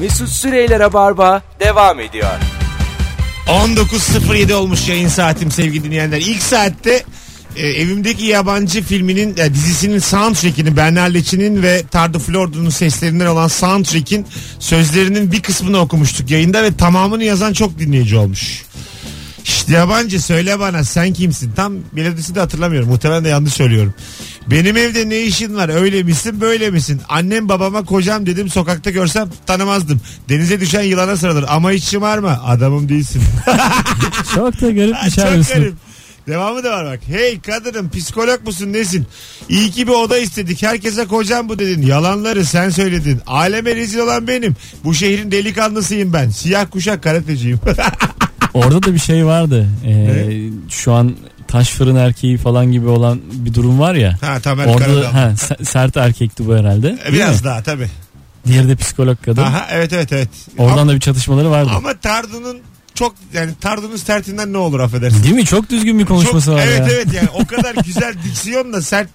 Mesut Süreyler'e barba devam ediyor. 19.07 olmuş yayın saatim sevgili dinleyenler. İlk saatte e, Evimdeki Yabancı filminin e, dizisinin soundtrack'ini Bernard Leçin'in ve Tardu Flordo'nun seslerinden olan soundtrack'in sözlerinin bir kısmını okumuştuk yayında ve tamamını yazan çok dinleyici olmuş. Yabancı söyle bana sen kimsin? Tam melodisini de hatırlamıyorum. Muhtemelen de yanlış söylüyorum. Benim evde ne işin var? Öyle misin böyle misin? Annem babama kocam dedim sokakta görsem tanımazdım. Denize düşen yılana sarılır. Ama hiç şımarma adamım değilsin. Çok da garip bir şey Çok Mesut. garip. Devamı da var bak. Hey kadınım psikolog musun nesin? İyi ki bir oda istedik. Herkese kocam bu dedin. Yalanları sen söyledin. Aleme rezil olan benim. Bu şehrin delikanlısıyım ben. Siyah kuşak karateciyim. Orada da bir şey vardı. Ee, şu an taş fırın erkeği falan gibi olan bir durum var ya. ha Tamer Orada ha, se- sert erkekti bu herhalde. E, Biraz mi? daha tabii. Diğeri de psikolog kadın. Aha evet evet evet. Oradan ama, da bir çatışmaları vardı. ama Tardu'nun çok yani Tardu'nun sertinden ne olur affedersin. Değil mi? Çok düzgün bir konuşması Çok- var evet ya. evet yani o kadar güzel diksiyonla sert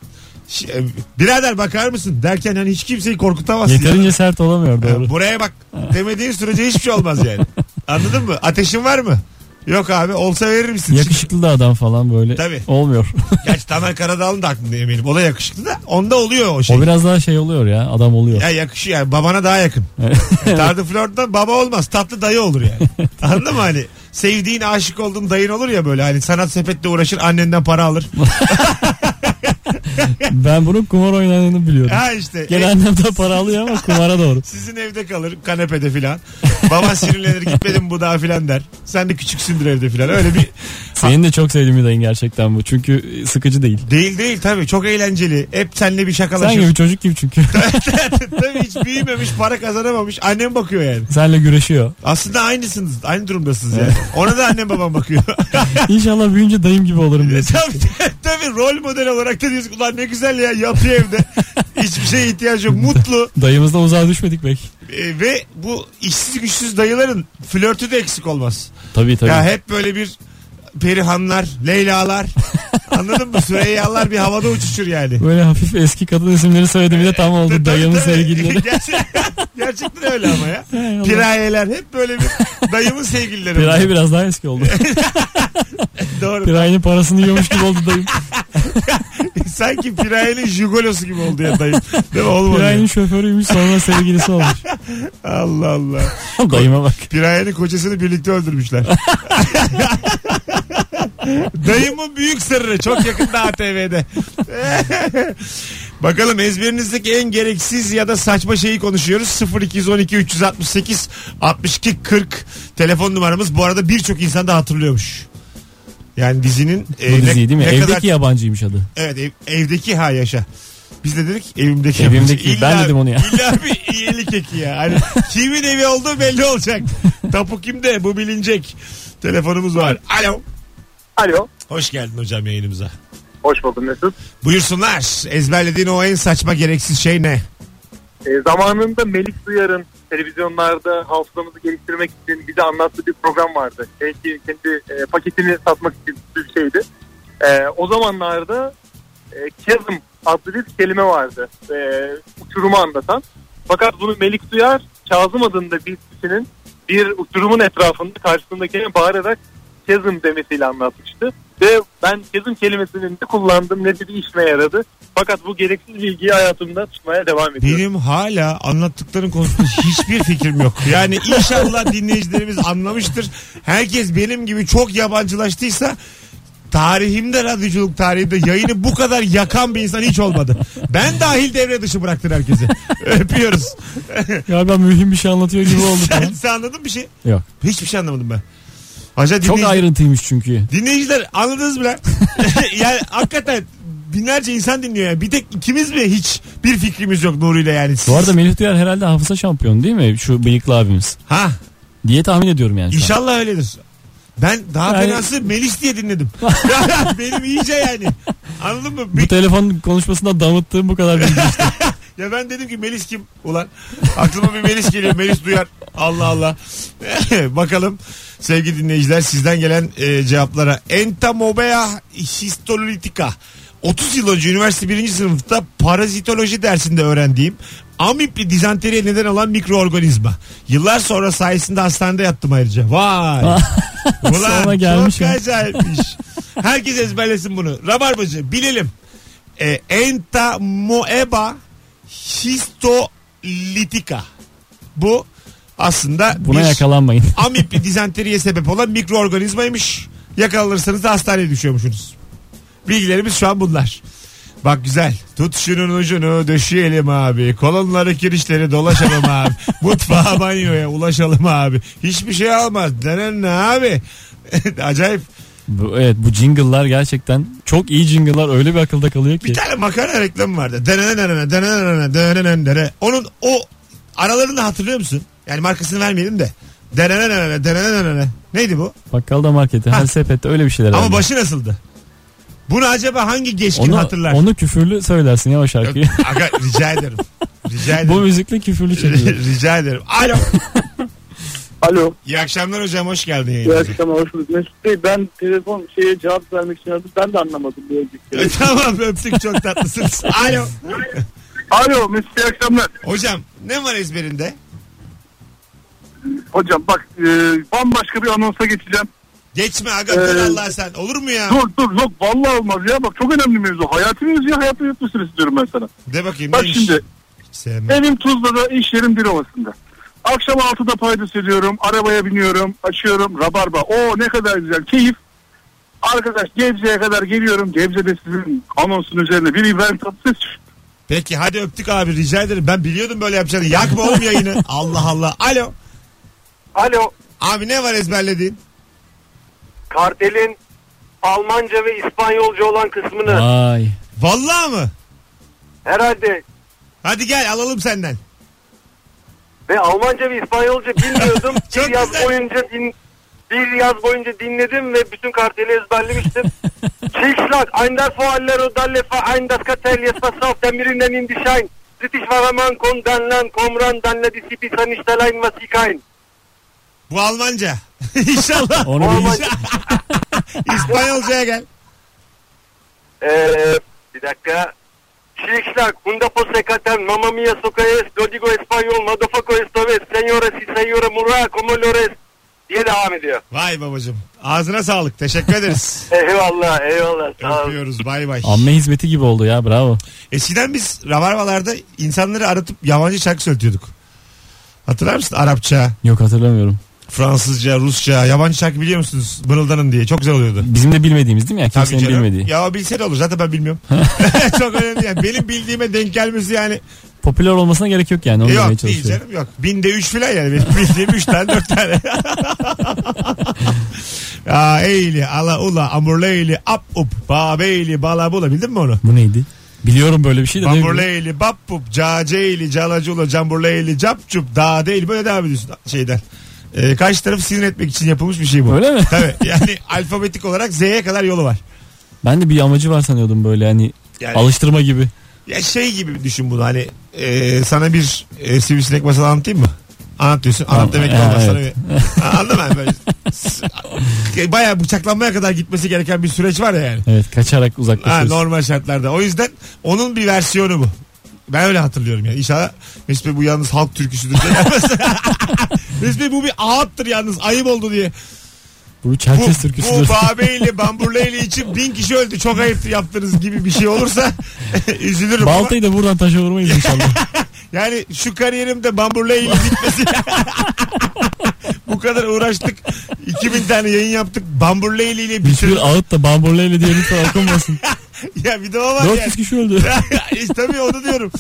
e, birader bakar mısın derken hani hiç kimseyi korkutamazsın. Yeterince sert olamıyor Ya, doğru. buraya bak demediğin sürece hiçbir şey olmaz yani. Anladın mı? Ateşin var mı? Yok abi olsa verir misin? Yakışıklı da adam falan böyle. Tabii. Olmuyor. Gerçi Tamer Karadağ'ın da aklında eminim. O da yakışıklı da onda oluyor o şey. o biraz daha şey oluyor ya. Adam oluyor. Ya yakışıyor yani babana daha yakın. Tardı Flört'ten baba olmaz tatlı dayı olur yani. Anladın mı hani? Sevdiğin aşık olduğun dayın olur ya böyle hani sanat sepetle uğraşır annenden para alır. ben bunun kumar oynadığını biliyorum. Ha işte. Gene annem de para alıyor ama kumara doğru. sizin evde kalır kanepede filan. Baban sinirlenir gitmedim bu daha filan der. Sen de küçüksündür evde filan. Öyle bir Senin de çok sevdiğim bir dayın gerçekten bu. Çünkü sıkıcı değil. değil değil tabii çok eğlenceli. Hep seninle bir Sen şakalaşır. gibi çocuk gibi çünkü. tabii hiç büyümemiş para kazanamamış. Annem bakıyor yani. Senle güreşiyor. Aslında aynısınız. Aynı durumdasınız yani. Ona da annem babam bakıyor. İnşallah büyüyünce dayım gibi olurum diyorsun. tabii, tabii rol model olarak da diyorsun ulan ne güzel ya yatıyor evde. Hiçbir şeye ihtiyacı yok. Mutlu. Dayımızdan uzağa düşmedik pek. Ee, ve bu işsiz güçsüz dayıların flörtü de eksik olmaz. Tabii tabii. Ya hep böyle bir Perihanlar, Leylalar, anladın mı? Süreyyalar bir havada uçuşur yani. Böyle hafif eski kadın isimleri söyledi bir de tam oldu. Dayımın sevgilileri. Gerçek- gerçekten öyle ama ya. Pirayeler hep böyle bir dayımın sevgilileri. Piray biraz daha eski oldu. Doğru. Piray'ın parasını yiyormuş gibi oldu dayım. Sanki Piraye'nin jigolosu gibi oldu ya dayım. Değil mi? Olmadı. Piray'ın şoförüymüş sonra sevgilisi olmuş. Allah Allah. Dayıma bak. Piraye'nin kocasını birlikte öldürmüşler. Dayımın büyük sırrı çok yakında ATV'de. Bakalım ezberinizdeki en gereksiz ya da saçma şeyi konuşuyoruz. 0212 368 62 40 telefon numaramız. Bu arada birçok insan da hatırlıyormuş. Yani dizinin Bu e, diziyi değil mi? ne Evdeki kadar- yabancıymış adı. Evet ev- evdeki ha yaşa. Biz de dedik evimdeki. Evimdeki. yabancı. Ben dedim onu ya. İlla bir iyilik eki ya. Hani kimin evi olduğu belli olacak. Tapu kimde bu bilinecek. Telefonumuz var. Alo. Alo. Hoş geldin hocam yayınımıza. Hoş buldum Mesut. Buyursunlar. Ezberlediğin o en saçma gereksiz şey ne? E, zamanında Melik Duyar'ın televizyonlarda hafızamızı geliştirmek için bize anlattığı bir program vardı. Belki kendi e, paketini satmak için bir şeydi. E, o zamanlarda e, chasm adlı bir kelime vardı. E, uçurumu anlatan. Fakat bunu Melik Duyar Kazım adında bir kişinin bir uçurumun etrafında karşısındakine bağırarak chasm demesiyle anlatmıştı. Ve ben chasm kelimesinin ne kullandım ne de bir işime yaradı. Fakat bu gereksiz bilgiyi hayatımda tutmaya devam ediyorum. Benim hala anlattıkların konusunda hiçbir fikrim yok. Yani inşallah dinleyicilerimiz anlamıştır. Herkes benim gibi çok yabancılaştıysa tarihimde radyoculuk tarihinde yayını bu kadar yakan bir insan hiç olmadı. Ben dahil devre dışı bıraktın herkesi. Öpüyoruz. Galiba mühim bir şey anlatıyor gibi oldu sen, falan. sen anladın bir şey? Yok. Hiçbir şey anlamadım ben. Acaba Çok ayrıntıymış çünkü. dinleyiciler anladınız mı lan? yani hakikaten binlerce insan dinliyor yani. Bir tek ikimiz mi hiç bir fikrimiz yok Nuri'yle yani. Bu arada Melih Duyar herhalde hafıza şampiyonu değil mi? Şu bıyıklı abimiz. Ha Diye tahmin ediyorum yani. şu an. İnşallah öyledir. Ben daha Yani- fenası Melis diye dinledim. Benim iyice yani. Anladın mı? Bu Bir- telefon konuşmasında damıttığım bu kadar bilgi işte. ya ben dedim ki Melis kim? Ulan aklıma bir Melis geliyor. Melis duyar. Allah Allah. Bakalım sevgili dinleyiciler sizden gelen e, cevaplara. Entomobea histolitika. 30 yıl önce üniversite birinci sınıfta parazitoloji dersinde öğrendiğim Amipli dizanteriye neden olan mikroorganizma. Yıllar sonra sayesinde hastanede yattım ayrıca. Vay. Ulan gelmiş çok acayipmiş. Herkes ezberlesin bunu. Rabarbacı bilelim. E, entamoeba histolitika. Bu aslında Buna bir yakalanmayın. amipli dizanteriye sebep olan mikroorganizmaymış. Yakalanırsanız da hastaneye düşüyormuşsunuz. Bilgilerimiz şu an bunlar. Bak güzel. Tut şunun ucunu döşeyelim abi. Kolonları kirişleri dolaşalım abi. Mutfağa banyoya ulaşalım abi. Hiçbir şey olmaz. Denen ne abi? Acayip. Bu, evet bu jingle'lar gerçekten çok iyi jingle'lar öyle bir akılda kalıyor ki. Bir tane makarna reklamı vardı. Denenen denenen denenen denenen. Onun o aralarını hatırlıyor musun? Yani markasını vermeyelim de. Denenen denenen denenen denenen. Neydi bu? Bakkalda markette her sepette öyle bir şeyler Ama başı nasıldı? Bunu acaba hangi geçkin onu, hatırlar? onu küfürlü söylersin ya o şarkıyı. Aga rica ederim. Rica Bu ederim. müzikle küfürlü çekiyor. rica ederim. Alo. Alo. İyi akşamlar hocam hoş geldin İyi yayınımıza. akşamlar hoş bulduk. Mesut Bey ben telefon şeye cevap vermek için aradım. Ben de anlamadım bu önceki. tamam öptük çok tatlısınız. Alo. Alo Mesut iyi akşamlar. Hocam ne var ezberinde? Hocam bak e, bambaşka bir anonsa geçeceğim. Geçme aga Ee, Allah sen. Olur mu ya? Dur dur yok vallahi olmaz ya bak çok önemli mevzu. Hayati mevzu ya hayatı yutmuşsun istiyorum ben sana. De bakayım Bak neymiş? şimdi sevmem. evim Tuzla'da iş yerim bir ovasında. Akşam 6'da paydos ediyorum. Arabaya biniyorum. Açıyorum. Rabarba. O ne kadar güzel. Keyif. Arkadaş Gebze'ye kadar geliyorum. Gebze'de sizin anonsun üzerine bir İbrahim Tatlıses. Peki hadi öptük abi rica ederim. Ben biliyordum böyle yapacağını. Yakma oğlum yayını. Allah Allah. Alo. Alo, Abi ne var ezberlediğin? kartelin Almanca ve İspanyolca olan kısmını Vay. Vallahi mı? herhalde Hadi gel alalım senden. ve Almanca ve İspanyolca bilmiyordum. Çok bir yaz güzel. boyunca din, bir yaz boyunca dinledim ve bütün karteli ezberlemiştim. Schlag, ein das Vorallero dalle Verein das Kartell jetzt pass auf, der Mirinden in die Schein. British Varaman kon danlan komran danla disipi ich kein. Bu Almanca. İnşallah. Onu Almanca. bir İspanyolcaya gel. Ee, bir dakika. Schlag, hunda posekaten, mamma mia socaes, dodigo espanyol, madofako estoves, señores y señora mura, como lores diye devam ediyor. Vay babacım. Ağzına sağlık. Teşekkür ederiz. Eyvallah, eyvallah. Sağ ol. Öpüyoruz. Bay bay. amme hizmeti gibi oldu ya bravo. Eskiden biz ravarvalarda insanları aratıp yabancı şarkı söyletiyorduk. Hatırlar mısın? Arapça, Yok hatırlamıyorum. Fransızca, Rusça, yabancı şarkı biliyor musunuz? Mırıldanın diye. Çok güzel oluyordu. Bizim de bilmediğimiz değil mi? Yani Tabii kimsenin canım. bilmediği. Ya bilse de olur. Zaten ben bilmiyorum. Çok önemli yani. Benim bildiğime denk gelmesi yani. Popüler olmasına gerek yok yani onu demeye yok değil çalışıyorum. canım yok. Binde üç filan yani. Benim bildiğim üç tane dört tane. ya eğli, ala ula, amurleyli, ap up, babeyli, balabula. Bildin mi onu? Bu neydi? Biliyorum böyle bir şey de. ne bileyim. Bamburleyli, bappup, caceyli, calacula, camburleyli, capcup, dağdeyli böyle devam ediyorsun şeyden. Ee, karşı tarafı sinir etmek için yapılmış bir şey bu. Öyle mi? Tabii yani alfabetik olarak Z'ye kadar yolu var. Ben de bir amacı var sanıyordum böyle hani Yani- alıştırma gibi. Ya şey gibi düşün bunu hani e, sana bir e, sivrisinek masalı anlatayım mı? Anlat diyorsun. Anlat Tamam, demek ki ha, olmaz sana evet. bir. Ha, Anladın mı? Böyle, s- bayağı bıçaklanmaya kadar gitmesi gereken bir süreç var ya yani. Evet kaçarak Ha, normal şartlarda. O yüzden onun bir versiyonu bu. Ben öyle hatırlıyorum yani. İnşallah Mesut Bey bu yalnız halk türküsüdür. Mesut Bey bu bir ağıttır yalnız. Ayıp oldu diye. Bu Bu, Çerkes türküsüdür. bu Babeyli, Bamburleyli için bin kişi öldü. Çok ayıptır yaptınız gibi bir şey olursa üzülürüm. Baltayı da buradan taşa vurmayız inşallah. Yani şu kariyerimde Bamburleyli bitmesi. Bu kadar uğraştık. 2000 tane yayın yaptık. Bamburleyli ile Hiçbir bitirdik. ağıt da bamburleyli diye lütfen okunmasın. ya bir de o var yani. 400 kişi öldü. işte tabii onu diyorum.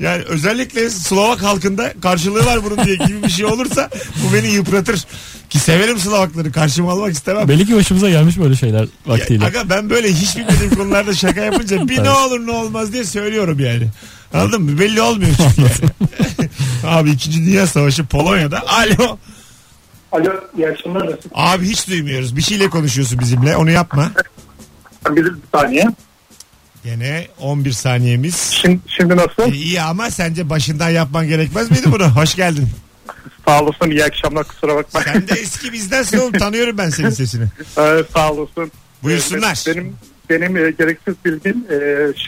Yani özellikle Slovak halkında karşılığı var bunun diye gibi bir şey olursa bu beni yıpratır. Ki severim Slovakları karşıma almak istemem. Belli ki başımıza gelmiş böyle şeyler vaktiyle. Ya, aga ben böyle hiç bilmediğim konularda şaka yapınca bir ne olur ne olmaz diye söylüyorum yani. Anladın mı? Belli olmuyor çünkü yani. Abi 2. Dünya Savaşı Polonya'da. Alo. Alo iyi akşamlar. Abi hiç duymuyoruz. Bir şeyle konuşuyorsun bizimle. Onu yapma. Bir saniye. Gene 11 saniyemiz. Şimdi, şimdi nasıl? E, iyi ama sence başından yapman gerekmez miydi bunu? Hoş geldin. Sağ olasın iyi akşamlar kusura bakma. Sen de eski bizdensin oğlum. Tanıyorum ben senin sesini. Ee, sağ olasın. Buyursunlar. Ee, Benim benim e, gereksiz bildiğim e,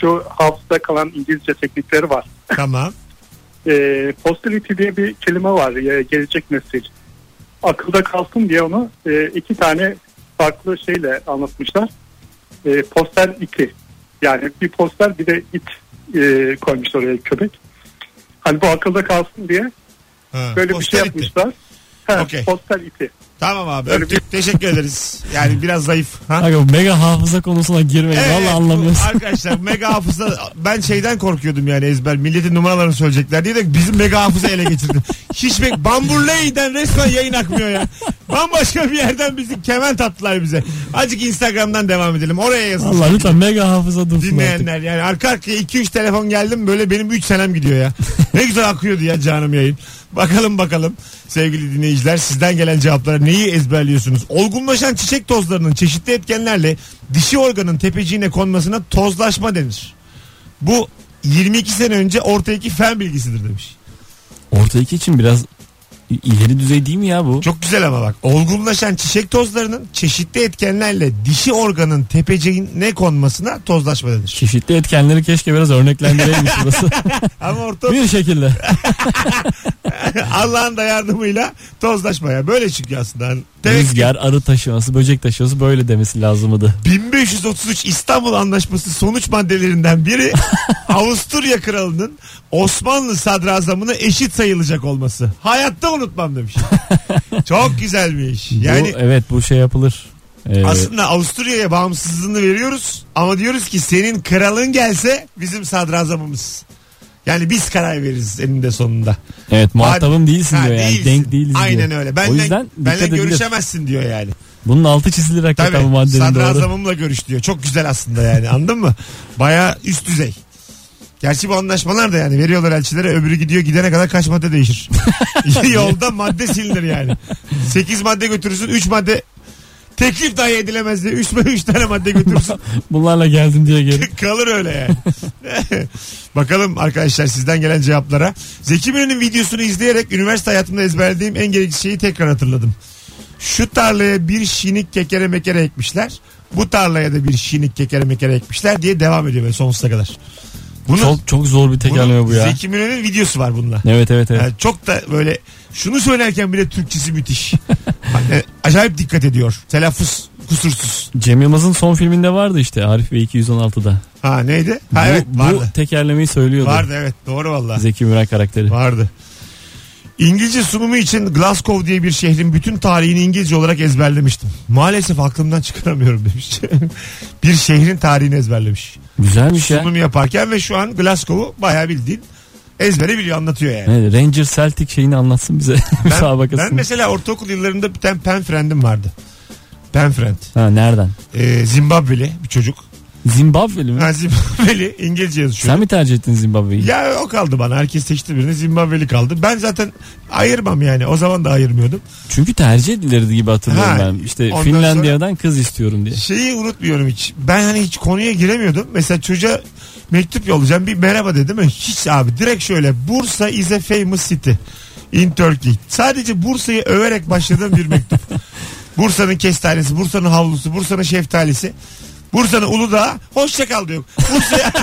şu hafızda kalan İngilizce teknikleri var. Tamam. e, posterity diye bir kelime var e, gelecek nesil. Akılda kalsın diye onu e, iki tane farklı şeyle anlatmışlar. E, poster iti. Yani bir poster bir de it e, koymuşlar oraya köpek. Hani bu akılda kalsın diye Ha, böyle bir şey yapmışlar. Ha, Okey. Poster iti. Tamam abi Öyle. Teşekkür ederiz. Yani biraz zayıf. Ha? Aga mega hafıza konusuna girmeyin. Evet, Valla anlamıyorsun. Arkadaşlar mega hafıza ben şeyden korkuyordum yani ezber. Milletin numaralarını söyleyecekler diye de bizim mega hafıza ele geçirdim. Hiç bek Bamburley'den resmen yayın akmıyor ya. Bambaşka bir yerden bizi kemen tattılar bize. Azıcık Instagram'dan devam edelim. Oraya yazın. Allah lütfen mega hafıza dursun artık. Dinleyenler yani arka arkaya 2-3 telefon geldim böyle benim 3 senem gidiyor ya. Ne güzel akıyordu ya canım yayın. Bakalım bakalım sevgili dinleyiciler sizden gelen cevaplara neyi ezberliyorsunuz? Olgunlaşan çiçek tozlarının çeşitli etkenlerle dişi organın tepeciğine konmasına tozlaşma denir. Bu 22 sene önce ortadaki fen bilgisidir demiş. Orta iki için biraz ileri düzey değil mi ya bu? Çok güzel ama bak. Olgunlaşan çiçek tozlarının çeşitli etkenlerle dişi organın tepeciğine konmasına tozlaşma denir. Çeşitli etkenleri keşke biraz örneklendireymiş burası. Ama orta bir şekilde. Allah'ın da yardımıyla tozlaşmaya. Böyle çünkü aslında. Hani Demek ki Rüzgar, arı taşıması, böcek taşıması böyle demesi lazımdı. 1533 İstanbul Anlaşması sonuç maddelerinden biri Avusturya kralının Osmanlı sadrazamına eşit sayılacak olması. Hayatta unutmam demiş. Çok güzelmiş. Yani bu, evet bu şey yapılır. Ee, aslında Avusturya'ya bağımsızlığını veriyoruz ama diyoruz ki senin kralın gelse bizim sadrazamımız. Yani biz karar veririz eninde sonunda. evet muhatabım değilsin Ha, diyor yani. değilsin. Denk değiliz Aynen diyor. öyle. o Benden, yüzden benle edilir. görüşemezsin diyor yani. Bunun altı çizilir hakikaten bu maddenin doğru. sadrazamımla görüş diyor. Çok güzel aslında yani anladın mı? Baya üst düzey. Gerçi bu anlaşmalar da yani veriyorlar elçilere öbürü gidiyor gidene kadar kaç madde değişir. Yolda madde silinir yani. 8 madde götürürsün 3 madde teklif dahi edilemez diye 3 üç tane madde götürürsün. Bunlarla geldin diye geri. Kalır öyle yani. Bakalım arkadaşlar sizden gelen cevaplara. Zeki Müren'in videosunu izleyerek üniversite hayatımda ezberlediğim en gereksiz şeyi tekrar hatırladım. Şu tarlaya bir şinik kekere mekere ekmişler. Bu tarlaya da bir şinik kekere mekere ekmişler diye devam ediyor böyle sonsuza kadar. Bunu, Çok çok zor bir tekerleme bu ya. Zeki Müren'in videosu var bununla. Evet evet evet. Yani çok da böyle şunu söylerken bile Türkçesi müthiş. Yani acayip dikkat ediyor. Telaffuz kusursuz. Cem Yılmaz'ın son filminde vardı işte Arif Bey 216'da. Ha neydi? Ha bu, evet bu vardı. tekerlemeyi söylüyordu. Vardı evet doğru valla. Zeki Müren karakteri. Vardı. İngilizce sunumu için Glasgow diye bir şehrin bütün tarihini İngilizce olarak ezberlemiştim. Maalesef aklımdan çıkaramıyorum demiş. bir şehrin tarihini ezberlemiş. Güzelmiş ya. Sunum yaparken ve şu an Glasgow'u bayağı bildiğin ezbere biliyor anlatıyor yani. Evet, Ranger Celtic şeyini anlatsın bize. Müsabakasını. ben mesela ortaokul yıllarında bir tane pen friend'im vardı. Pen friend. Ha nereden? Ee, Zimbabweli bir çocuk. Zimbabwe'li mi? Ha, Zimbabweli İngilizce yazışıyor. Sen mi tercih ettin Zimbabwe'yi? Ya o kaldı bana. Herkes seçti birini. Zimbabweli kaldı. Ben zaten ayırmam yani. O zaman da ayırmıyordum. Çünkü tercih edilirdi gibi hatırlıyorum Ha, ben. İşte ondan Finlandiya'dan kız istiyorum diye. Şeyi unutmuyorum hiç. Ben hani hiç konuya giremiyordum. Mesela çocuğa mektup yollayacağım. Bir merhaba dedim. Hiç abi direkt şöyle. Bursa is a famous city in Turkey. Sadece Bursa'yı överek başladığım bir mektup. Bursa'nın kestanesi, Bursa'nın havlusu, Bursa'nın şeftalisi. Bursa'nın Uludağ hoşça kal diyor. Bursa'yı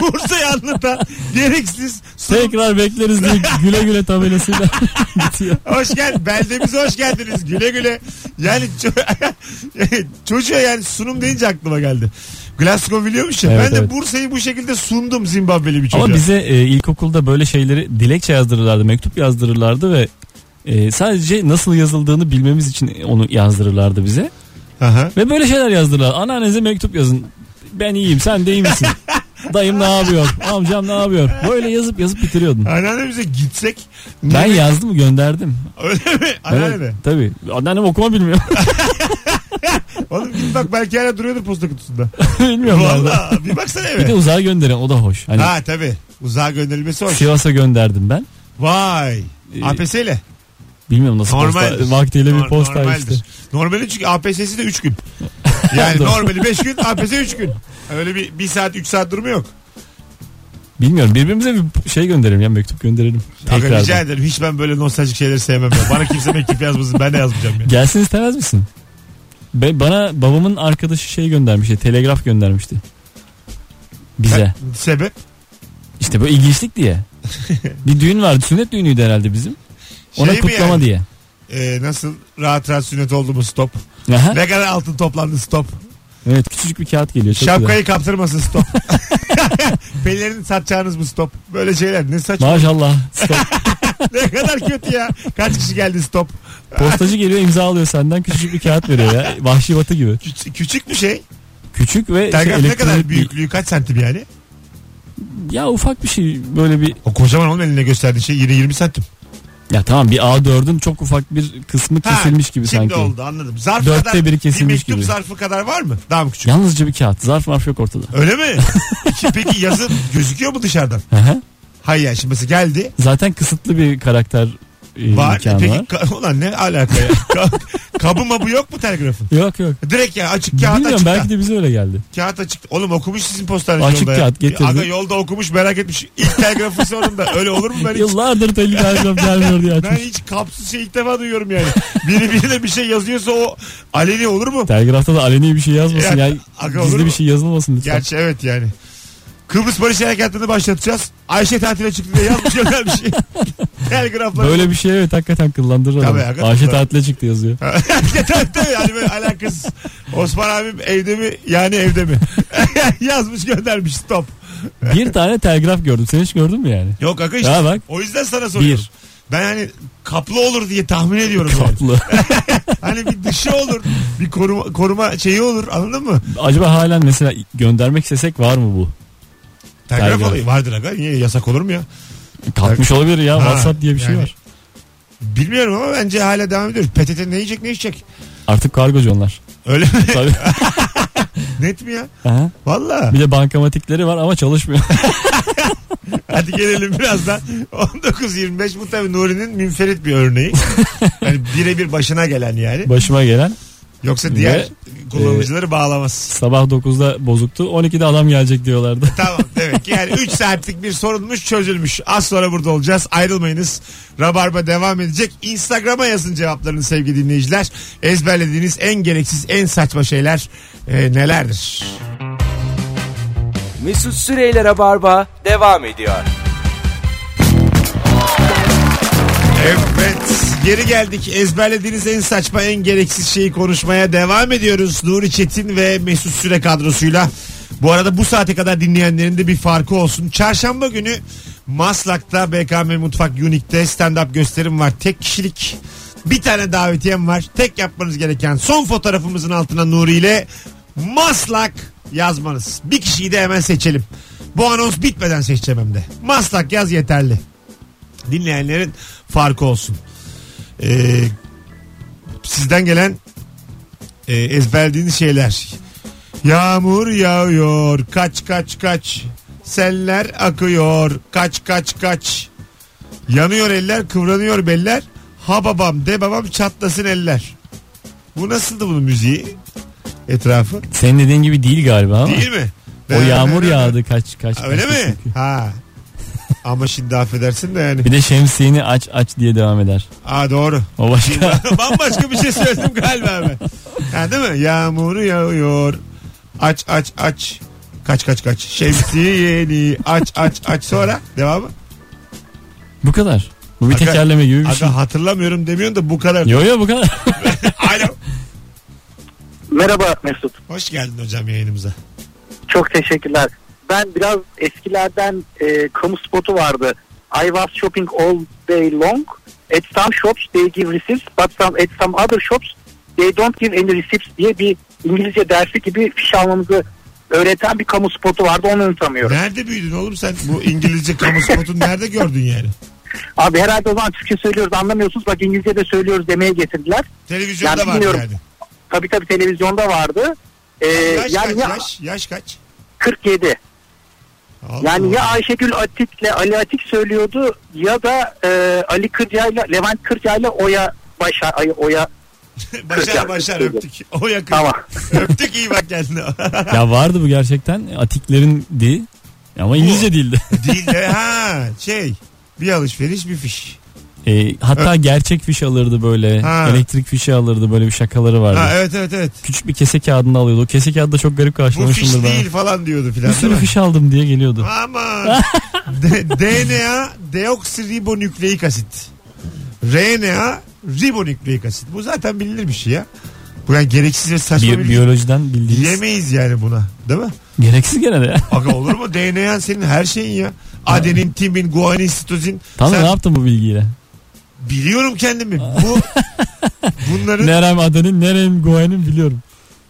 Bursa'yı anlatan gereksiz sunum. Tekrar bekleriz diye güle güle tabelasıyla bitiyor. Hoş geldin. Beldemize hoş geldiniz. Güle güle. Yani ço- çocuğa yani sunum deyince aklıma geldi. Glasgow biliyormuş ya. Evet, ben de evet. Bursa'yı bu şekilde sundum Zimbabwe'li bir çocuğa. Ama bize e, ilkokulda böyle şeyleri dilekçe yazdırırlardı, mektup yazdırırlardı ve e, sadece nasıl yazıldığını bilmemiz için onu yazdırırlardı bize. Aha. Ve böyle şeyler yazdırırlar. Anneannenize mektup yazın. Ben iyiyim, sen de iyi misin? Dayım ne yapıyor? Amcam ne yapıyor? Böyle yazıp yazıp bitiriyordun. Anneannemize gitsek. Ben ne- yazdım gönderdim. Öyle mi? Anneanne. Evet, tabii. Anneannem okuma bilmiyor. Oğlum git bak belki hala duruyordur posta kutusunda. Bilmiyorum. Valla bir baksana Bir de eve. uzağa gönderen o da hoş. Hani Ha tabi. Uzağa gönderilmesi hoş. Sivas'a gönderdim ben. Vay. Ee, APS ile. Bilmiyorum nasıl posta. Vaktiyle bir posta normaldir. işte. Normali çünkü APS'si de 3 gün. Yani normali 5 gün APS 3 gün. Öyle bir 1 saat 3 saat durumu yok. Bilmiyorum birbirimize bir şey gönderelim ya mektup gönderelim. Aga rica ederim. Hiç ben böyle nostaljik şeyleri sevmem. Ya. Bana kimse mektup yazmasın. Ben de yazmayacağım ya. Gelsin istemez misin? Be, bana babamın arkadaşı şey göndermişti. Telegraf göndermişti. Bize. Sebep? İşte böyle ilginçlik diye. Bir düğün vardı. Sünnet düğünüydü herhalde bizim. Ona Şey kutlama yani? diye. Ee, nasıl rahat rahat sünnet oldu mu stop. Aha. Ne kadar altın toplandı stop. Evet küçücük bir kağıt geliyor. Çok Şapkayı kaptırmasın stop. Pelerini satacağınız mı stop. Böyle şeyler ne saçma. güzel. Maşallah. Stop. ne kadar kötü ya. Kaç kişi geldi stop. Postacı geliyor imza alıyor senden küçücük bir kağıt veriyor ya. Vahşi batı gibi. Küç- küçük bir şey. Küçük ve şey, Telgraf ne kadar bir- büyüklüğü kaç santim yani? Ya ufak bir şey böyle bir O kocaman oğlum eline gösterdiğin şey yine 20 santim. Ya tamam bir A4'ün çok ufak bir kısmı Ha, kesilmiş gibi şimdi sanki. oldu anladım. Zarf Dörtte kadar, biri kesilmiş bir mektup gibi. zarfı kadar var mı? Daha mı küçük? Yalnızca bir kağıt. Zarf marf yok ortada. Öyle mi? Peki- yazı gözüküyor mu dışarıdan? Hı hı. Hayır yani şimdi mesela geldi. Zaten kısıtlı bir karakter e, Var. imkanı Peki var. ka- ulan ne alaka ya? Ka- kabı mabı yok mu telgrafın? Yok yok. Direkt ya açık kağıt Bilmiyorum açık. belki de bize öyle geldi. Kağıt açık. Oğlum okumuş sizin postanız Açık yolda ya. kağıt getirdi. Aga yolda okumuş merak etmiş. İlk telgrafın sonunda. Öyle olur mu ben hiç? Yıllardır telgraf gelmiyor diye Ben açmış. hiç kapsız şey ilk defa duyuyorum yani. Biri birine bir şey yazıyorsa o aleni olur mu? Telgrafta da aleni bir şey yazmasın. Ya, Ya, aga olur gizli mu? bir şey yazılmasın lütfen. Gerçi evet yani. Kıbrıs Barış Harekatı'nı başlatacağız. Ayşe tatile çıktı diye yazmış bir şey. Telgraflar. Böyle bir şey evet hakikaten kıllandırır Tabii, hakikaten. Ayşe tatile çıktı yazıyor. tabii tabii yani böyle alakasız. Osman abim evde mi yani evde mi? Yazmış göndermiş stop. bir tane telgraf gördüm. Sen hiç gördün mü yani? Yok aga işte. Ya bak. O yüzden sana soruyorum. Bir. Ben hani kaplı olur diye tahmin ediyorum. yani. Kaplı. Hani bir dışı olur. Bir koruma, koruma şeyi olur anladın mı? Acaba halen mesela göndermek istesek var mı bu? Telgraf Telgraf. olayı vardır aga. Niye yasak olur mu ya? Kalkmış olabilir ya. Ha, WhatsApp diye bir şey yani. var. Bilmiyorum ama bence hala devam ediyoruz. PTT ne yiyecek ne içecek? Artık kargocu onlar. Öyle mi? Tabii. Net mi ya? Aha. Valla. Bir de bankamatikleri var ama çalışmıyor. Hadi gelelim birazdan. 19.25 bu tabii Nuri'nin münferit bir örneği. Yani birebir başına gelen yani. Başıma gelen Yoksa diğer Ve, kullanıcıları bağlamaz. sabah 9'da bozuktu. 12'de adam gelecek diyorlardı. Tamam demek ki yani 3 saatlik bir sorunmuş çözülmüş. Az sonra burada olacağız. Ayrılmayınız. Rabarba devam edecek. Instagram'a yazın cevaplarını sevgili dinleyiciler. Ezberlediğiniz en gereksiz en saçma şeyler e, nelerdir? Mesut Süreyler'e barba devam ediyor. Evet geri geldik. Ezberlediğiniz en saçma en gereksiz şeyi konuşmaya devam ediyoruz. Nuri Çetin ve Mesut Süre kadrosuyla. Bu arada bu saate kadar dinleyenlerin de bir farkı olsun. Çarşamba günü Maslak'ta BKM Mutfak Unique'de stand-up gösterim var. Tek kişilik bir tane davetiyem var. Tek yapmanız gereken son fotoğrafımızın altına Nuri ile Maslak yazmanız. Bir kişiyi de hemen seçelim. Bu anons bitmeden seçeceğim hem de. Maslak yaz yeterli dinleyenlerin farkı olsun. Ee, sizden gelen e, ezberlediğiniz şeyler. Yağmur yağıyor. Kaç kaç kaç. Seller akıyor. Kaç kaç kaç. Yanıyor eller, kıvranıyor beller. Ha babam de babam çatlasın eller. Bu nasıldı bunun müziği? Etrafı. Senin dediğin gibi değil galiba ama. Değil mi? O yağmur yağdı kaç kaç. Öyle kaçta mi? çünkü. Ha. Ama şimdi affedersin de yani. Bir de şemsiyeni aç aç diye devam eder. Aa doğru. O başka. Bambaşka bir şey söyledim galiba ben. Ha, değil mi? Yağmur yağıyor. Aç aç aç. Kaç kaç kaç. Şemsiyeni aç aç aç sonra devamı. bu kadar. Bu bir Aga- tekerleme gibi bir Aga şey. hatırlamıyorum demiyorsun da bu kadar. Yo yo bu kadar. Alo. Merhaba Mesut. Hoş geldin hocam yayınımıza. Çok teşekkürler. Ben biraz eskilerden e, kamu spotu vardı. I was shopping all day long. At some shops they give receipts but some, at some other shops they don't give any receipts diye bir İngilizce dersi gibi fiş almamızı öğreten bir kamu spotu vardı onu unutamıyorum. Nerede büyüdün oğlum sen? Bu İngilizce kamu spotunu nerede gördün yani? Abi herhalde o zaman Türkçe söylüyoruz anlamıyorsunuz bak İngilizce de söylüyoruz demeye getirdiler. Televizyonda Yani vardı yani. Tabii tabii televizyonda vardı. Ee, Yaş yani kaç ya yaş? Yaş kaç? 47. Allah Yani ya. Ayşegül Atik'le Ali Atik söylüyordu ya da e, Ali Kırca'yla Levent Kırca'yla Oya Başar ay, Oya başar başar öptük. O yakın. Tamam. öptük iyi bak kendine. ya vardı bu gerçekten. Atiklerin di. Ama İngilizce değildi. Değil de ha şey bir alışveriş bir fiş. E, hatta gerçek fiş alırdı böyle. Ha. Elektrik fişi alırdı böyle bir şakaları vardı. Ha, evet evet evet. Küçük bir kese kağıdını alıyordu. O kese kağıdı da çok garip Bu fiş karşılamışımdır ben. değil falan diyordu filan. Bir sürü fiş aldım diye geliyordu. Aman. D- DNA deoksiribonükleik asit. RNA ribonükleik asit. Bu zaten bilinir bir şey ya. Bu yani gereksiz ve saçma Bi- bir biyolojiden bildiğiniz. Diyemeyiz yani buna. Değil mi? Gereksiz gene de. Aga olur mu? DNA senin her şeyin ya. Adenin, timin, guanin, sitozin. Tamam Sen- ne yaptın bu bilgiyle? Biliyorum kendimi. Bu bunların Nerem adenin nerem guanin biliyorum.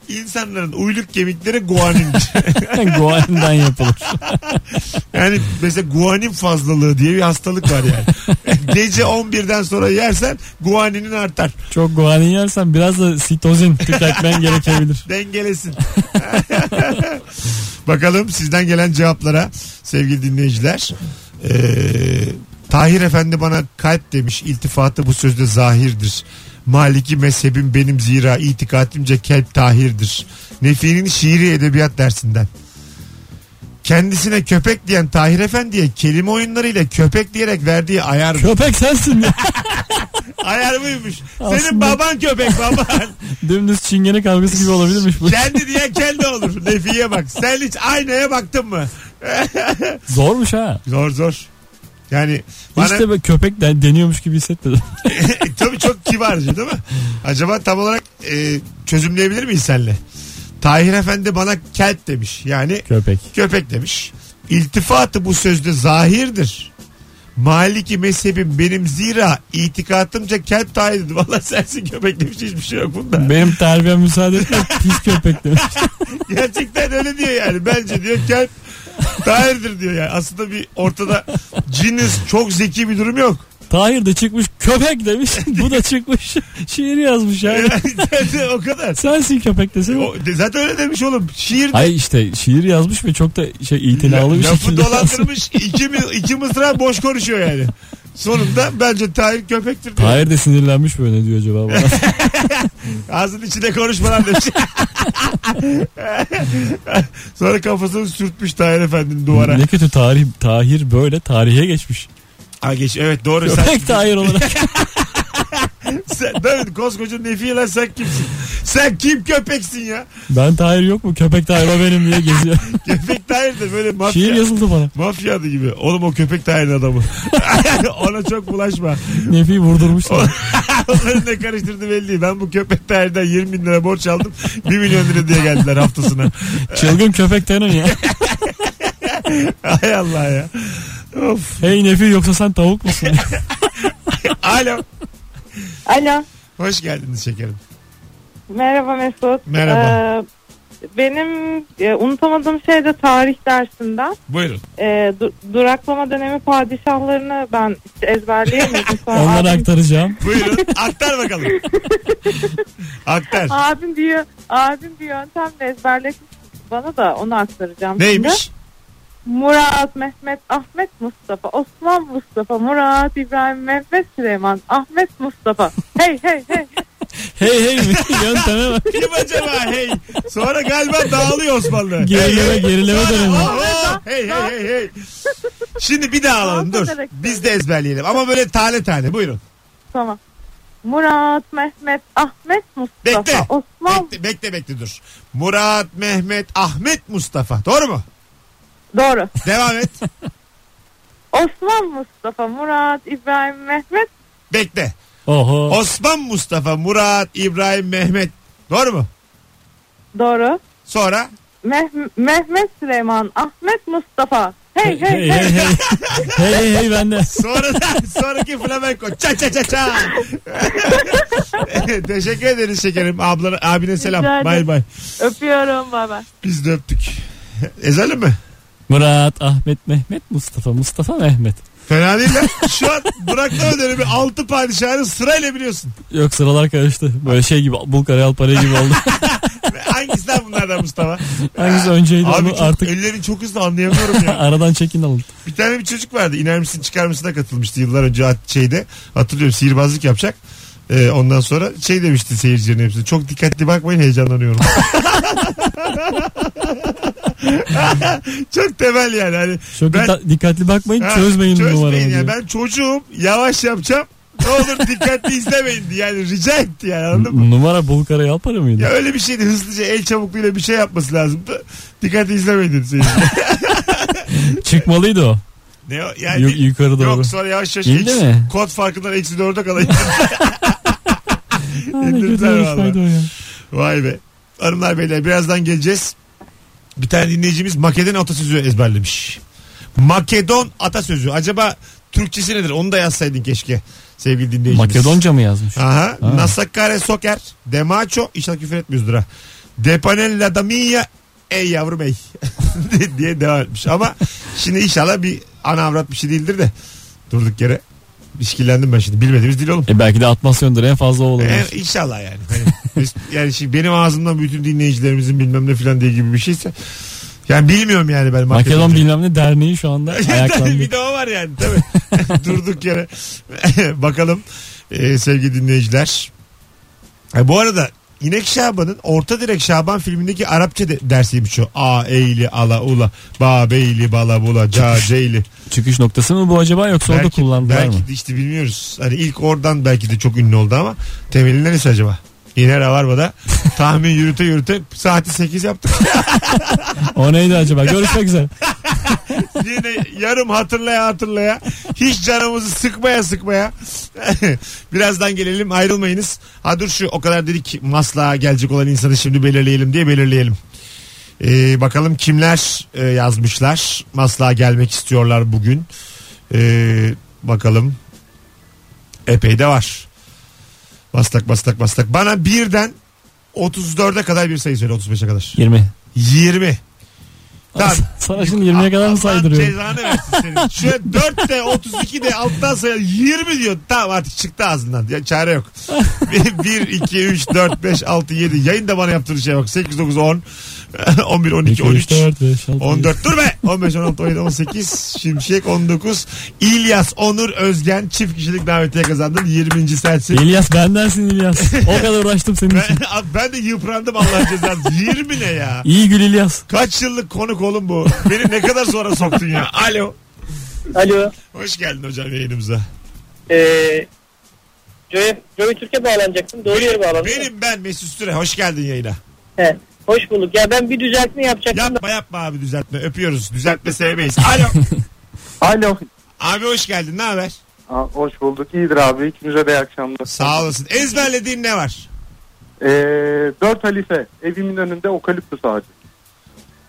insanların uyluk kemikleri guanindir. Guaninden yapılır. Yani mesela guanin fazlalığı diye bir hastalık var yani. Gece 11'den sonra yersen guaninin artar. Çok guanin yersen biraz da sitozin tüketmen gerekebilir. Dengelesin. Bakalım sizden gelen cevaplara sevgili dinleyiciler. Ee, Tahir Efendi bana kalp demiş. İltifatı bu sözde zahirdir. Maliki mezhebim benim zira itikatimce kelp tahirdir. Nefi'nin şiiri edebiyat dersinden. Kendisine köpek diyen Tahir Efendi'ye kelime oyunlarıyla köpek diyerek verdiği ayar Köpek sensin ya. ayar buymuş. Senin Aslında- baban köpek baban. Dümdüz çingene kavgası gibi olabilirmiş bu. Kendi diyen kendi olur. Nefiye bak. Sen hiç aynaya baktın mı? Zormuş ha. Zor zor. Yani bana İşte böyle köpek de deniyormuş gibi hissetmedim. tabii çok kibarca değil mi? Acaba tam olarak e, çözümleyebilir miyiz senle? Tahir Efendi bana kelp demiş. Yani Köpek. köpek demiş. İltifatı bu sözde zahirdir. Maliki mezhebim benim zira itikatımca kelp tahirdir. Valla sensin köpek demiş hiçbir şey yok bunda. Benim terbiyem müsaade etmez pis köpek demiş. Gerçekten öyle diyor yani. Bence diyor kelp tahirdir diyor yani. Aslında bir ortada ciniz çok zeki bir durum yok. Tahir de çıkmış köpek demiş. Bu da çıkmış şiir yazmış yani. Yani o kadar. Sensin köpek desene. O, zaten öyle demiş oğlum. Şiir Ay işte şiir yazmış ve çok da şey itinalı bir lafı şekilde yazmış. dolandırmış. iki, iki mısra boş konuşuyor yani. Sonunda bence Tahir köpektir diyor. Tahir de sinirlenmiş böyle diyor acaba bana. Ağzının içinde konuşmadan demiş. Sonra kafasını sürtmüş Tahir Efendi'nin duvara. ne kötü tarih Tahir böyle tarihe geçmiş. Ha geç evet doğru. Sen, Köpek Tahir olarak. sen, mi? koskoca nefi lan sen kimsin? Sen kim köpeksin ya? ben Tahir yok mu? Köpek Tahir o benim diye geziyor. Köpek Tahir de böyle mafya. şiir yazıldı bana. Mafya adı gibi. Oğlum o köpek Tahir'in adamı. Ona çok bulaşma. Nefi vurdurmuşlar. Onların ne karıştırdı belli değil. Ben bu köpek Tahir'den 20 bin lira borç aldım. 1 milyon lira diye geldiler haftasına. Çılgın köpek Tahir'in ya. Hay Allah ya. Of. Hey Nefi yoksa sen tavuk musun? Alo. Alo. Hoş geldiniz şekerim. Merhaba Mesut. Merhaba. Ee, benim e, unutamadığım şey de tarih dersinden. Buyurun. E, du- duraklama dönemi padişahlarını ben işte ezberleyemedim. Sonra Onları abim, aktaracağım. Buyurun. Aktar bakalım. Aktar. abim diyor, abim bir yöntemle ezberlemiş bana da onu aktaracağım. şimdi. Neymiş? Murat, Mehmet, Ahmet, Mustafa, Osman, Mustafa, Murat, İbrahim, Mehmet, Süleyman, Ahmet, Mustafa. Hey hey hey. Hey hey mi? Yönteme bak. Kim acaba hey? Sonra galiba dağılıyor Osmanlı. Gerileme, Hey, hey. gerileme Sonra, dönemi. oh, oh, Hey hey hey hey. Şimdi bir daha alalım dur. Biz de ezberleyelim ama böyle tane tane buyurun. Tamam. Murat, Mehmet, Ahmet, Mustafa, Bekle. Osman. Bekle, bekle bekle dur. Murat, Mehmet, Ahmet, Mustafa. Doğru mu? Doğru. Devam et. Osman, Mustafa, Murat, İbrahim, Mehmet. Bekle. Oho. Osman, Mustafa, Murat, İbrahim, Mehmet. Doğru mu? Doğru. Sonra Meh- Mehmet, Süleyman, Ahmet, Mustafa. Hey hey Hey hey. hey hey. Hey hey hey bende. sonra da sonraki flamenko. Ça ça ça ça. Teşekkür ederiz şekerim. Ablana, abine selam. Bay bay. Öpüyorum baba. Biz de öptük. Ezelim mi? Murat, Ahmet, Mehmet, Mustafa, Mustafa, Mehmet. Fena değil lan. Şu an bıraklama dönemi 6 padişahını sırayla biliyorsun. Yok sıralar karıştı. Böyle şey gibi Bulgar Real Parayı gibi oldu. Hangisinden bunlardan Mustafa? Hangisi önceydi Abi onu çok, artık ellerin çok hızlı anlayamıyorum ya. aradan çekin alın. Bir tane bir çocuk vardı. İner misin çıkar mısına katılmıştı yıllar önce şeyde. Hatırlıyorum sihirbazlık yapacak. Ee, ondan sonra şey demişti seyircilerin hepsine. Çok dikkatli bakmayın heyecanlanıyorum. çok temel yani. Hani Çok Ben- dikkat- dikkatli bakmayın Ha, çözmeyin çözmeyin numaramı diyor. Ben çocuğum yavaş yapacağım. ne olur dikkatli izlemeyin diye yani rica etti yani anladın mı? Numara bul kara yal para mıydı? Ya öyle bir şeydi hızlıca el çabukluğuyla bir şey yapması lazımdı. Dikkatli izlemeyin dedi. Çıkmalıydı o. Ne o? Yani Yu- yukarı doğru. Yok sonra yavaş yavaş İndi mi? kod farkından eksi dörde ne İndirdiler ya. Vay be. Hanımlar beyler birazdan geleceğiz. Bir tane dinleyicimiz Makedon atasözü ezberlemiş. Makedon atasözü. Acaba Türkçesi nedir? Onu da yazsaydın keşke sevgili dinleyicimiz. Makedonca mı yazmış? Aha. Ha. Nasakare soker. Demacho. İnşallah küfür etmiyoruzdur ha. Depanella da mia. Ey yavrum ey. diye devam etmiş. Ama şimdi inşallah bir ana avrat bir şey değildir de. Durduk yere. İşkillendim ben şimdi. Bilmediğimiz dil oğlum. E belki de atmasyondur en fazla o olabilir. E, inşallah yani. Hani, biz- yani şimdi benim ağzımdan bütün dinleyicilerimizin bilmem ne filan diye gibi bir şeyse. Yani bilmiyorum yani ben. Makedon bilmem ne derneği şu anda ayaklandı. bir o var yani tabii. Durduk yere. Bakalım e, sevgili dinleyiciler. E, bu arada İnek Şaban'ın Orta Direk Şaban filmindeki Arapça de, dersiymiş o. A, eğli, ala, ula, ba, beyli, bala, bula, ca, ceyli. Çıkış noktası mı bu acaba yoksa orada kullandılar belki mı? de işte bilmiyoruz. Hani ilk oradan belki de çok ünlü oldu ama temeli neresi acaba? Yine Rabarba'da tahmin yürüte yürüte saati 8 yaptık. O neydi acaba? Görüşmek üzere. Yine yarım hatırlaya hatırlaya hiç canımızı sıkmaya sıkmaya. Birazdan gelelim ayrılmayınız. Ha dur şu o kadar dedik maslağa gelecek olan insanı şimdi belirleyelim diye belirleyelim. Ee, bakalım kimler e, yazmışlar. Maslağa gelmek istiyorlar bugün. Ee, bakalım. Epey de var. Maslak maslak maslak. Bana birden 34'e kadar bir sayı söyle 35'e kadar. 20. 20. Tamam. Sana şimdi 20'ye kadar mı saydırıyor? cezanı versin senin. Şu 4 de 32 de alttan sayı 20 diyor. Tamam artık çıktı ağzından. Ya çare yok. 1, 2, 3, 4, 5, 6, 7. Yayın da bana yaptığı şeye bak. 8, 9, 10, 11, 12, 2, 13. 3, 4, 5, 6, 14 dur be 15 16 17 18 Şimşek 19 İlyas Onur Özgen çift kişilik davetiye kazandın 20. sensin. İlyas bendensin İlyas. O kadar uğraştım senin için. Ben, ben de yıprandım Allah cezası 20 ne ya İyi gül İlyas. Kaç yıllık konuk oğlum bu Beni ne kadar sonra soktun ya Alo Alo. Hoş geldin hocam yayınımıza Ee, Joey, Joey Türkiye bağlanacaktım. Doğru yere bağlandım. Benim ben Mesut Süre hoş geldin yayına He. Hoş bulduk. Ya ben bir düzeltme yapacaktım da. Yapma yapma abi düzeltme öpüyoruz düzeltme sevmeyiz Alo Alo. Abi hoş geldin ne haber Aa, hoş bulduk. İyidir abi. İkinize de iyi akşamlar. Sağ olasın ezberlediğin ne var Ee, dört halife. Evimin önünde okaliptüs ağacı.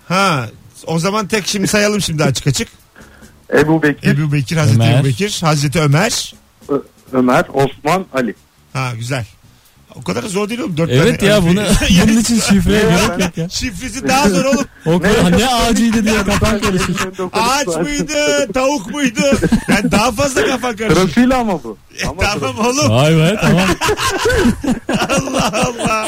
Ha o zaman tek şimdi sayalım şimdi açık açık Ebu Bekir, Ebu Bekir Hazreti Ömer. Ebu Bekir Hazreti Ömer Ö- Ömer, Osman, Ali. Ha güzel. O kadar da zor değil oğlum. Dört Evet tane ya bunu bunun için şifreye gerek yok ya. Şifresi daha zor oğlum. O kadar ne ağacıydı diye kafan karışır. Ağaç mıydı, tavuk muydu? Yani daha fazla kafan karışır. Sırasıyla ama bu. Ama tamam oğlum. Vay be tamam. Allah Allah.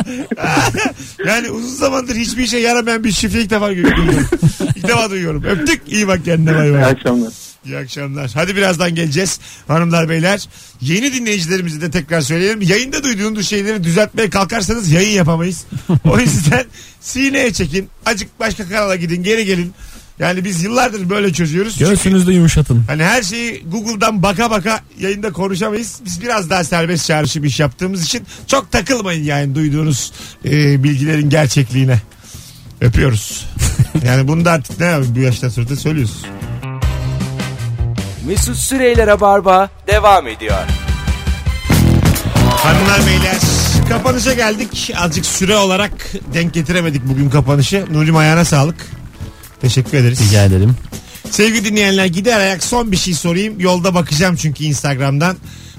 yani uzun zamandır hiçbir işe yaramayan bir şifre ilk defa görüyorum. ilk defa duyuyorum. Öptük. İyi bak kendine bay İyi bay. akşamlar. İyi akşamlar. Hadi birazdan geleceğiz. Hanımlar beyler. Yeni dinleyicilerimizi de tekrar söyleyelim. Yayında duyduğunuz şeyleri düzeltmeye kalkarsanız yayın yapamayız. O yüzden sineye çekin. Acık başka kanala gidin geri gelin. Yani biz yıllardır böyle çözüyoruz. Göğsünüzde yumuşatın. Hani her şeyi Google'dan baka baka yayında konuşamayız. Biz biraz daha serbest çağrışım iş yaptığımız için çok takılmayın yani duyduğunuz e, bilgilerin gerçekliğine. Öpüyoruz. yani bunu da artık ne yapayım bu yaştan sonra da söylüyoruz. Mesut Süreyler'e barba devam ediyor. Hanımlar beyler kapanışa geldik. Azıcık süre olarak denk getiremedik bugün kapanışı. Nuri'm ayağına sağlık. Teşekkür ederiz. Rica ederim. Sevgili dinleyenler gider ayak son bir şey sorayım. Yolda bakacağım çünkü Instagram'dan.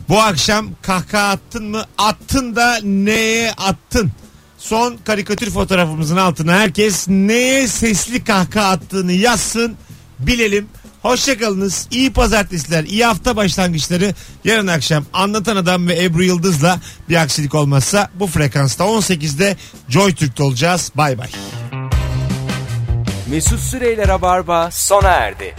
Bu akşam kahkaha attın mı? Attın da neye attın? Son karikatür fotoğrafımızın altına herkes neye sesli kahkaha attığını yazsın. Bilelim. Hoşçakalınız. İyi pazartesiler. iyi hafta başlangıçları. Yarın akşam Anlatan Adam ve Ebru Yıldız'la bir aksilik olmazsa bu frekansta 18'de Joy Türk'te olacağız. Bay bay. Mesut Süreyler'e barba sona erdi.